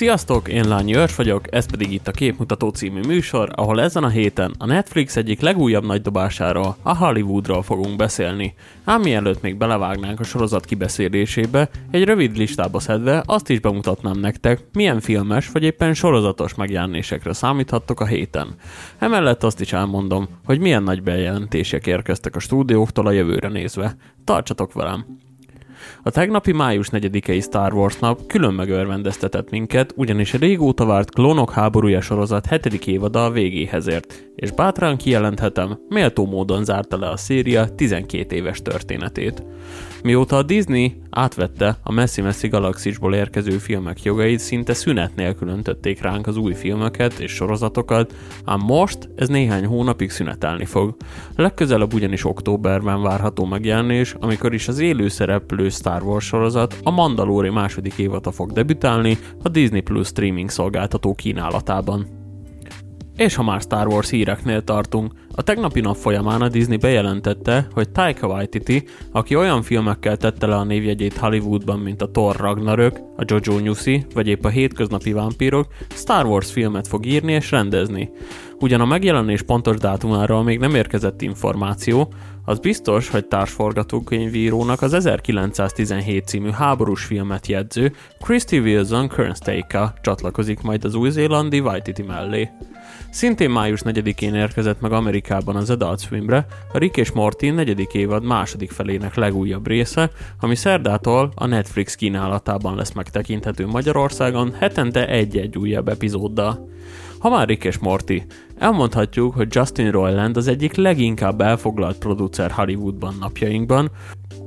Sziasztok, én Lányi Őrs vagyok, ez pedig itt a Képmutató című műsor, ahol ezen a héten a Netflix egyik legújabb nagy dobásáról, a Hollywoodról fogunk beszélni. Ám mielőtt még belevágnánk a sorozat kibeszélésébe, egy rövid listába szedve azt is bemutatnám nektek, milyen filmes vagy éppen sorozatos megjelenésekre számíthattok a héten. Emellett azt is elmondom, hogy milyen nagy bejelentések érkeztek a stúdióktól a jövőre nézve. Tartsatok velem! A tegnapi május 4-i Star Wars nap külön megörvendeztetett minket, ugyanis régóta várt Klónok háborúja sorozat 7. évada a végéhez ért, és bátran kijelenthetem, méltó módon zárta le a széria 12 éves történetét. Mióta a Disney átvette a messzi-messzi galaxisból érkező filmek jogait, szinte szünet nélkül öntötték ránk az új filmeket és sorozatokat, ám most ez néhány hónapig szünetelni fog. Legközelebb ugyanis októberben várható megjelenés, amikor is az élő szereplő Star Wars sorozat, a Mandalori második évata fog debütálni a Disney Plus streaming szolgáltató kínálatában. És ha már Star Wars híreknél tartunk, a tegnapi nap folyamán a Disney bejelentette, hogy Taika Waititi, aki olyan filmekkel tette le a névjegyét Hollywoodban, mint a Thor Ragnarök, a Jojo Newsy, vagy épp a hétköznapi vámpírok, Star Wars filmet fog írni és rendezni. Ugyan a megjelenés pontos dátumáról még nem érkezett információ, az biztos, hogy társforgatókönyvírónak az 1917 című háborús filmet jegyző Christy Wilson Kernsteka csatlakozik majd az új-zélandi Waititi mellé. Szintén május 4-én érkezett meg Amerikában az Adult Swimre a Rick és Morty negyedik évad második felének legújabb része, ami szerdától a Netflix kínálatában lesz megtekinthető Magyarországon hetente egy-egy újabb epizóddal. Ha már Rick és Morty, elmondhatjuk, hogy Justin Roiland az egyik leginkább elfoglalt producer Hollywoodban napjainkban,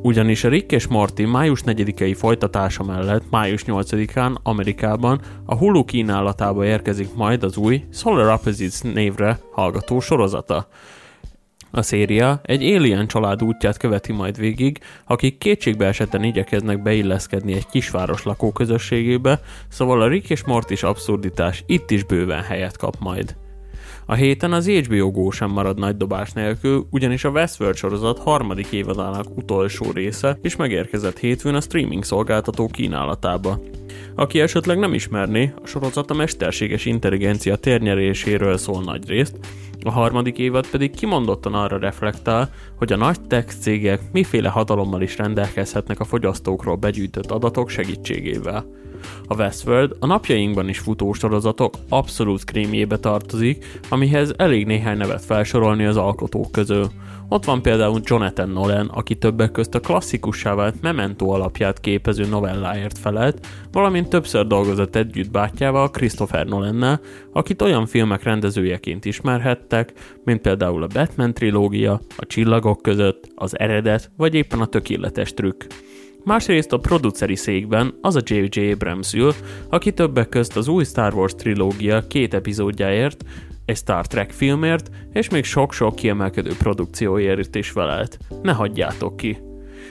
ugyanis a Rick és Morty május 4-i folytatása mellett május 8-án Amerikában a Hulu kínálatába érkezik majd az új Solar Opposites névre hallgató sorozata. A széria egy alien család útját követi majd végig, akik kétségbe esetten igyekeznek beilleszkedni egy kisváros lakóközösségébe, szóval a Rick és Mortis abszurditás itt is bőven helyet kap majd. A héten az HBO Go sem marad nagy dobás nélkül, ugyanis a Westworld sorozat harmadik évadának utolsó része is megérkezett hétfőn a streaming szolgáltató kínálatába. Aki esetleg nem ismerné, a sorozat a mesterséges intelligencia térnyeréséről szól nagy részt, a harmadik évad pedig kimondottan arra reflektál, hogy a nagy tech cégek miféle hatalommal is rendelkezhetnek a fogyasztókról begyűjtött adatok segítségével. A Westworld a napjainkban is futó sorozatok abszolút krémjébe tartozik, amihez elég néhány nevet felsorolni az alkotók közül. Ott van például Jonathan Nolan, aki többek közt a klasszikussá vált Memento alapját képező novelláért felelt, valamint többször dolgozott együtt bátyjával, Christopher Nolannel, akit olyan filmek rendezőjeként ismerhettek, mint például a Batman trilógia, a Csillagok között, az Eredet, vagy éppen a Tökéletes trükk. Másrészt a produceri székben az a J.J. Abrams ül, aki többek közt az új Star Wars trilógia két epizódjáért, egy Star Trek filmért, és még sok-sok kiemelkedő produkcióért is velelt. Ne hagyjátok ki!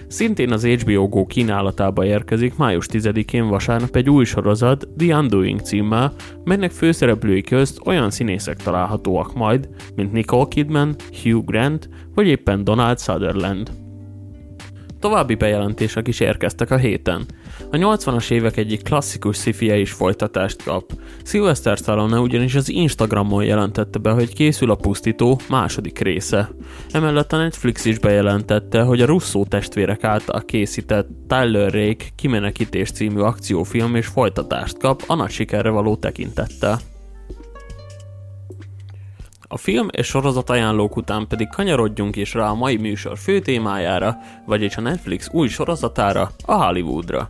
Szintén az HBO Go kínálatába érkezik május 10-én vasárnap egy új sorozat, The Undoing címmel, melynek főszereplői közt olyan színészek találhatóak majd, mint Nicole Kidman, Hugh Grant, vagy éppen Donald Sutherland. További bejelentések is érkeztek a héten. A 80-as évek egyik klasszikus szifie is folytatást kap. Sylvester Stallone ugyanis az Instagramon jelentette be, hogy készül a Pusztító második része. Emellett a Netflix is bejelentette, hogy a Russo testvérek által készített Tyler Rake kimenekítés című akciófilm és folytatást kap a nagy sikerre való tekintettel. A film és sorozat ajánlók után pedig kanyarodjunk is rá a mai műsor fő témájára, vagyis a Netflix új sorozatára, a Hollywoodra.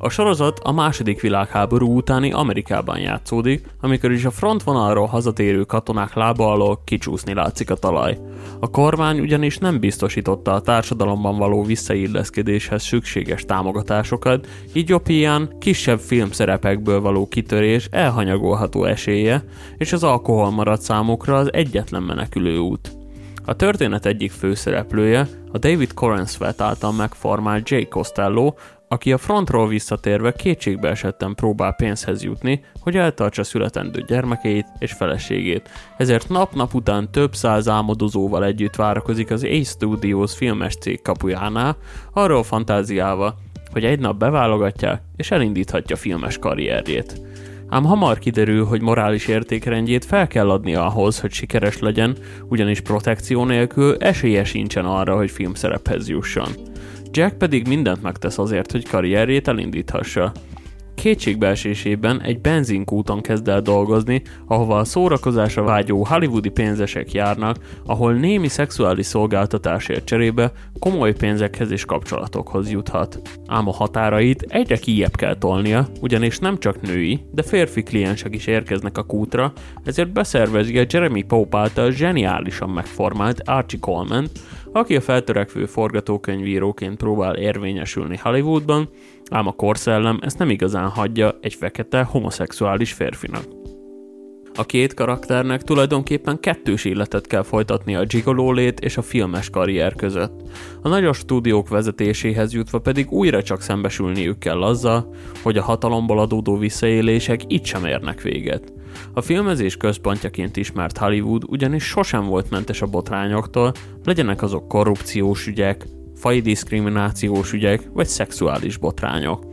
A sorozat a második világháború utáni Amerikában játszódik, amikor is a frontvonalról hazatérő katonák lába alól kicsúszni látszik a talaj. A kormány ugyanis nem biztosította a társadalomban való visszailleszkedéshez szükséges támogatásokat, így jobb hiány kisebb filmszerepekből való kitörés elhanyagolható esélye, és az alkohol maradt számukra az egyetlen menekülő út. A történet egyik főszereplője, a David Corenswet által megformált Jay Costello, aki a frontról visszatérve kétségbe esetten próbál pénzhez jutni, hogy eltartsa születendő gyermekeit és feleségét. Ezért nap-nap után több száz álmodozóval együtt várakozik az A Studios filmes cég kapujánál, arról fantáziálva, hogy egy nap beválogatják, és elindíthatja filmes karrierjét. Ám hamar kiderül, hogy morális értékrendjét fel kell adni ahhoz, hogy sikeres legyen, ugyanis protekció nélkül esélye sincsen arra, hogy filmszerephez jusson. Jack pedig mindent megtesz azért, hogy karrierjét elindíthassa. Kétségbeesésében egy benzinkúton kezd el dolgozni, ahova a szórakozásra vágyó hollywoodi pénzesek járnak, ahol némi szexuális szolgáltatásért cserébe komoly pénzekhez és kapcsolatokhoz juthat. Ám a határait egyre kijebb kell tolnia, ugyanis nem csak női, de férfi kliensek is érkeznek a kútra, ezért beszervezi a Jeremy Pope által zseniálisan megformált Archie Coleman, aki a feltörekvő forgatókönyvíróként próbál érvényesülni Hollywoodban, ám a korszellem ezt nem igazán hagyja egy fekete, homoszexuális férfinak. A két karakternek tulajdonképpen kettős életet kell folytatni a gigolólét és a filmes karrier között. A nagyos stúdiók vezetéséhez jutva pedig újra csak szembesülniük kell azzal, hogy a hatalomból adódó visszaélések itt sem érnek véget. A filmezés központjaként ismert Hollywood ugyanis sosem volt mentes a botrányoktól, legyenek azok korrupciós ügyek, fai diszkriminációs ügyek vagy szexuális botrányok.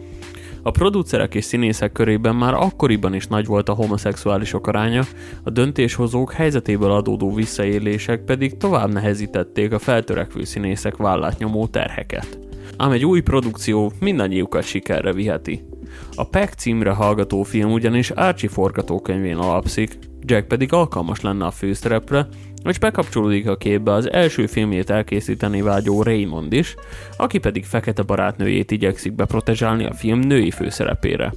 A producerek és színészek körében már akkoriban is nagy volt a homoszexuálisok aránya, a döntéshozók helyzetéből adódó visszaélések pedig tovább nehezítették a feltörekvő színészek vállát nyomó terheket. Ám egy új produkció mindannyiukat sikerre viheti. A Peck címre hallgató film ugyanis Archie forgatókönyvén alapszik, Jack pedig alkalmas lenne a főszerepre, és bekapcsolódik a képbe az első filmjét elkészíteni vágyó Raymond is, aki pedig fekete barátnőjét igyekszik beprotezsálni a film női főszerepére.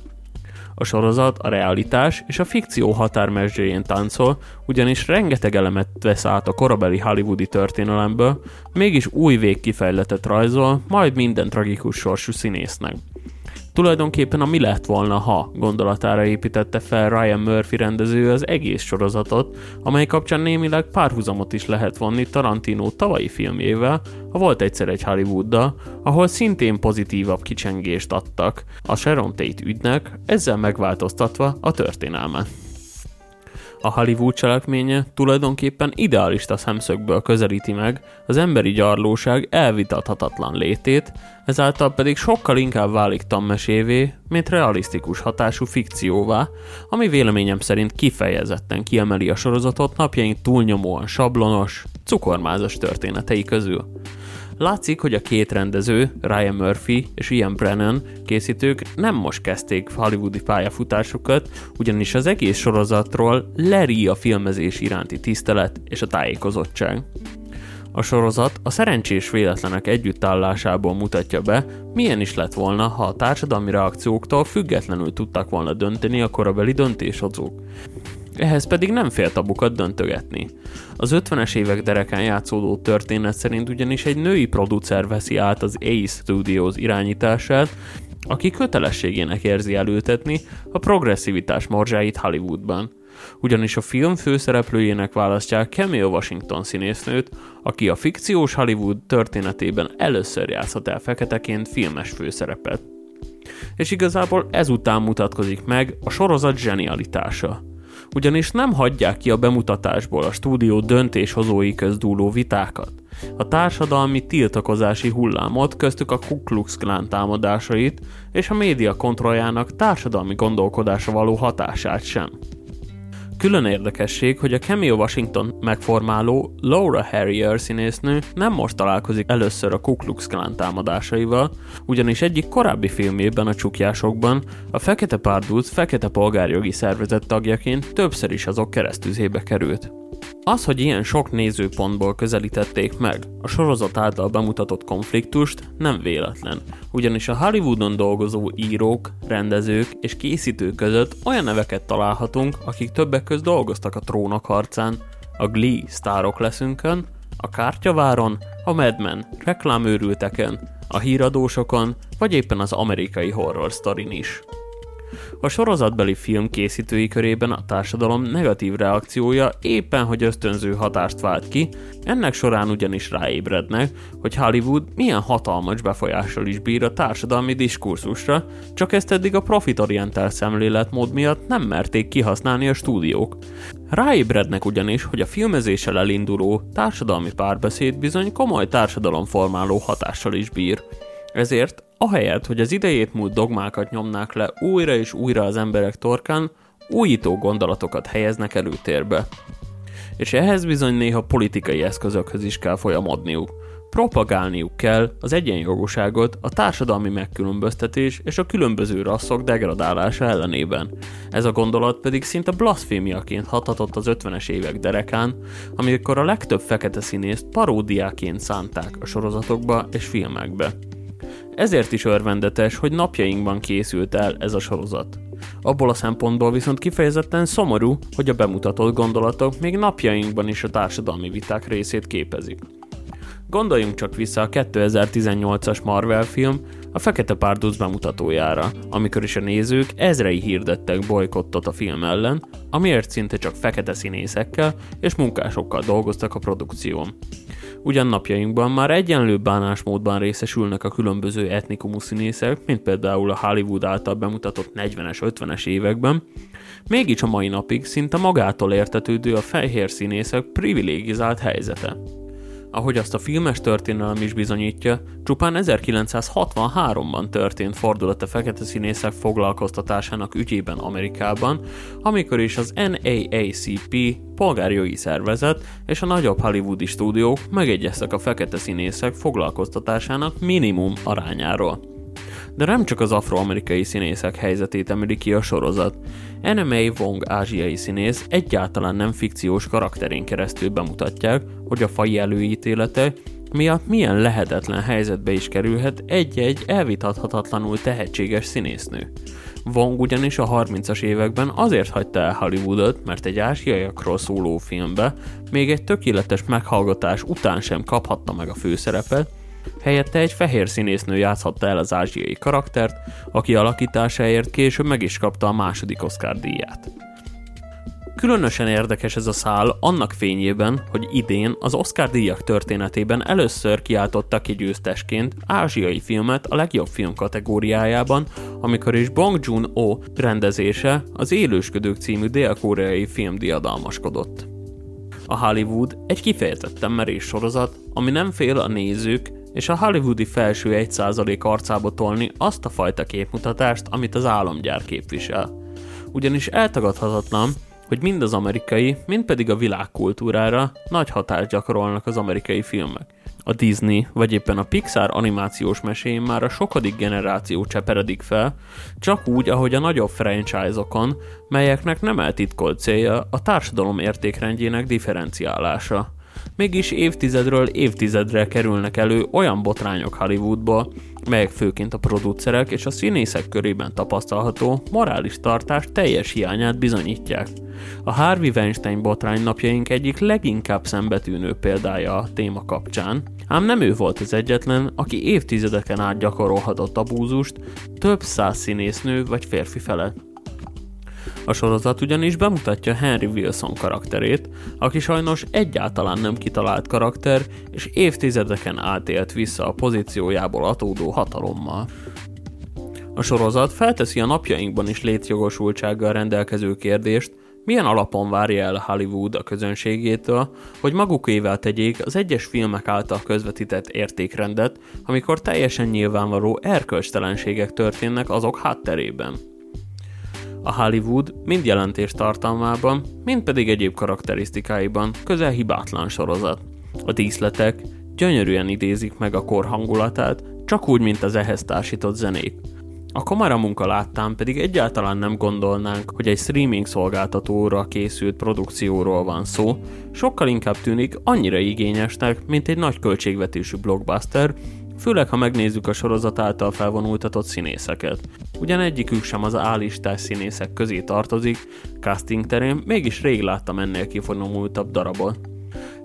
A sorozat a realitás és a fikció határmesdjéjén táncol, ugyanis rengeteg elemet vesz át a korabeli hollywoodi történelemből, mégis új végkifejletet rajzol, majd minden tragikus sorsú színésznek. Tulajdonképpen a mi lett volna, ha gondolatára építette fel Ryan Murphy rendező az egész sorozatot, amely kapcsán némileg párhuzamot is lehet vonni Tarantino tavalyi filmjével, ha volt egyszer egy Hollywooddal, ahol szintén pozitívabb kicsengést adtak a Sharon Tate ügynek, ezzel megváltoztatva a történelmet. A Hollywood cselekménye tulajdonképpen idealista szemszögből közelíti meg az emberi gyarlóság elvitathatatlan létét, ezáltal pedig sokkal inkább válik tanmesévé, mint realisztikus hatású fikcióvá, ami véleményem szerint kifejezetten kiemeli a sorozatot napjaink túlnyomóan sablonos, cukormázas történetei közül. Látszik, hogy a két rendező, Ryan Murphy és Ian Brennan készítők nem most kezdték hollywoodi pályafutásukat, ugyanis az egész sorozatról leri a filmezés iránti tisztelet és a tájékozottság. A sorozat a szerencsés véletlenek együttállásából mutatja be, milyen is lett volna, ha a társadalmi reakcióktól függetlenül tudtak volna dönteni a korabeli döntéshozók ehhez pedig nem fél tabukat döntögetni. Az 50-es évek derekán játszódó történet szerint ugyanis egy női producer veszi át az Ace Studios irányítását, aki kötelességének érzi elültetni a progresszivitás morzsáit Hollywoodban. Ugyanis a film főszereplőjének választják Camille Washington színésznőt, aki a fikciós Hollywood történetében először játszhat el feketeként filmes főszerepet. És igazából ezután mutatkozik meg a sorozat zsenialitása ugyanis nem hagyják ki a bemutatásból a stúdió döntéshozói közdúló vitákat. A társadalmi tiltakozási hullámot, köztük a Ku Klux Klan támadásait és a média kontrolljának társadalmi gondolkodása való hatását sem. Külön érdekesség, hogy a Camille Washington megformáló Laura Harrier színésznő nem most találkozik először a Ku Klux Klan támadásaival, ugyanis egyik korábbi filmében a csukjásokban a Fekete Párduc Fekete Polgárjogi Szervezet tagjaként többször is azok keresztüzébe került. Az, hogy ilyen sok nézőpontból közelítették meg a sorozat által bemutatott konfliktust, nem véletlen, ugyanis a Hollywoodon dolgozó írók, rendezők és készítők között olyan neveket találhatunk, akik többek közt dolgoztak a trónok harcán, a Glee sztárok leszünkön, a kártyaváron, a Mad Men reklámőrülteken, a híradósokon, vagy éppen az amerikai horror sztorin is. A sorozatbeli film készítői körében a társadalom negatív reakciója éppen hogy ösztönző hatást vált ki, ennek során ugyanis ráébrednek, hogy Hollywood milyen hatalmas befolyással is bír a társadalmi diskurzusra, csak ezt eddig a profitorientált szemléletmód miatt nem merték kihasználni a stúdiók. Ráébrednek ugyanis, hogy a filmezéssel elinduló társadalmi párbeszéd bizony komoly társadalomformáló hatással is bír. Ezért ahelyett, hogy az idejét múlt dogmákat nyomnák le újra és újra az emberek torkán, újító gondolatokat helyeznek előtérbe. És ehhez bizony néha politikai eszközökhöz is kell folyamodniuk. Propagálniuk kell az egyenjogúságot, a társadalmi megkülönböztetés és a különböző rasszok degradálása ellenében. Ez a gondolat pedig szinte blasfémiaként hathatott az 50-es évek derekán, amikor a legtöbb fekete színészt paródiáként szánták a sorozatokba és filmekbe. Ezért is örvendetes, hogy napjainkban készült el ez a sorozat. Abból a szempontból viszont kifejezetten szomorú, hogy a bemutatott gondolatok még napjainkban is a társadalmi viták részét képezik. Gondoljunk csak vissza a 2018-as Marvel film, a Fekete Párduc bemutatójára, amikor is a nézők ezrei hirdettek bolykottot a film ellen, amiért szinte csak fekete színészekkel és munkásokkal dolgoztak a produkción. Ugyan napjainkban már egyenlő bánásmódban részesülnek a különböző etnikumú színészek, mint például a Hollywood által bemutatott 40-es, 50-es években, mégis a mai napig szinte magától értetődő a fehér színészek privilégizált helyzete. Ahogy azt a filmes történelem is bizonyítja, csupán 1963-ban történt fordulat a fekete színészek foglalkoztatásának ügyében Amerikában, amikor is az NAACP polgárjogi szervezet és a nagyobb hollywoodi stúdiók megegyeztek a fekete színészek foglalkoztatásának minimum arányáról. De nem csak az afroamerikai színészek helyzetét emeli ki a sorozat. NMA Wong ázsiai színész egyáltalán nem fikciós karakterén keresztül bemutatják, hogy a fai előítélete miatt milyen lehetetlen helyzetbe is kerülhet egy-egy elvitathatatlanul tehetséges színésznő. Wong ugyanis a 30-as években azért hagyta el Hollywoodot, mert egy ázsiaiakról szóló filmbe még egy tökéletes meghallgatás után sem kaphatta meg a főszerepet, Helyette egy fehér színésznő játszhatta el az ázsiai karaktert, aki alakításáért később meg is kapta a második Oscar díját. Különösen érdekes ez a szál annak fényében, hogy idén az Oscar díjak történetében először kiáltottak ki győztesként ázsiai filmet a legjobb film kategóriájában, amikor is Bong Joon-ho rendezése az Élősködők című dél-koreai film diadalmaskodott. A Hollywood egy kifejezetten merés sorozat, ami nem fél a nézők és a hollywoodi felső 1% arcába tolni azt a fajta képmutatást, amit az álomgyár képvisel. Ugyanis eltagadhatatlan, hogy mind az amerikai, mind pedig a világkultúrára nagy hatást gyakorolnak az amerikai filmek. A Disney vagy éppen a Pixar animációs meséin már a sokadik generáció cseperedik fel, csak úgy, ahogy a nagyobb franchise-okon, melyeknek nem eltitkolt célja a társadalom értékrendjének differenciálása. Mégis évtizedről évtizedre kerülnek elő olyan botrányok Hollywoodból, melyek főként a producerek és a színészek körében tapasztalható morális tartás teljes hiányát bizonyítják. A Harvey Weinstein botrány napjaink egyik leginkább szembetűnő példája a téma kapcsán, ám nem ő volt az egyetlen, aki évtizedeken át gyakorolhatott abúzust több száz színésznő vagy férfi felett. A sorozat ugyanis bemutatja Henry Wilson karakterét, aki sajnos egyáltalán nem kitalált karakter, és évtizedeken átélt vissza a pozíciójából atódó hatalommal. A sorozat felteszi a napjainkban is létjogosultsággal rendelkező kérdést, milyen alapon várja el Hollywood a közönségétől, hogy magukével tegyék az egyes filmek által közvetített értékrendet, amikor teljesen nyilvánvaló erkölcstelenségek történnek azok hátterében. A Hollywood mind jelentés tartalmában, mind pedig egyéb karakterisztikáiban közel hibátlan sorozat. A díszletek gyönyörűen idézik meg a kor hangulatát, csak úgy, mint az ehhez társított zenék. A kameramunka láttán pedig egyáltalán nem gondolnánk, hogy egy streaming szolgáltatóra készült produkcióról van szó, sokkal inkább tűnik annyira igényesnek, mint egy nagy költségvetésű blockbuster, főleg ha megnézzük a sorozat által felvonultatott színészeket. Ugyan egyikük sem az állistás színészek közé tartozik, casting terén mégis rég láttam ennél kifonomultabb darabot.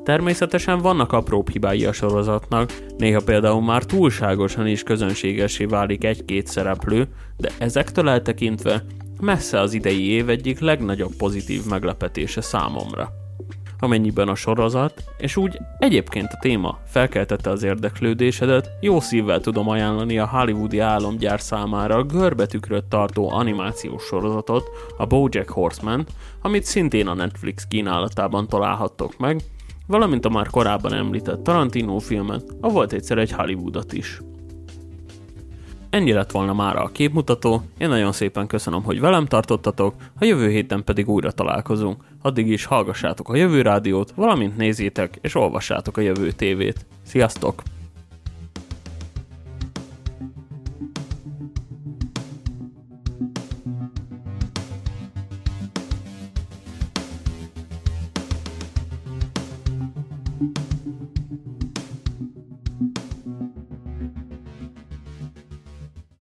Természetesen vannak apróbb hibái a sorozatnak, néha például már túlságosan is közönségesé válik egy-két szereplő, de ezektől eltekintve messze az idei év egyik legnagyobb pozitív meglepetése számomra amennyiben a sorozat, és úgy egyébként a téma felkeltette az érdeklődésedet, jó szívvel tudom ajánlani a hollywoodi álomgyár számára görbetükröt tartó animációs sorozatot, a BoJack Horseman, amit szintén a Netflix kínálatában találhattok meg, valamint a már korábban említett Tarantino filmet, a volt egyszer egy Hollywoodot is. Ennyi lett volna már a képmutató, én nagyon szépen köszönöm, hogy velem tartottatok, a jövő héten pedig újra találkozunk. Addig is hallgassátok a jövő rádiót, valamint nézzétek és olvassátok a jövő tévét. Sziasztok!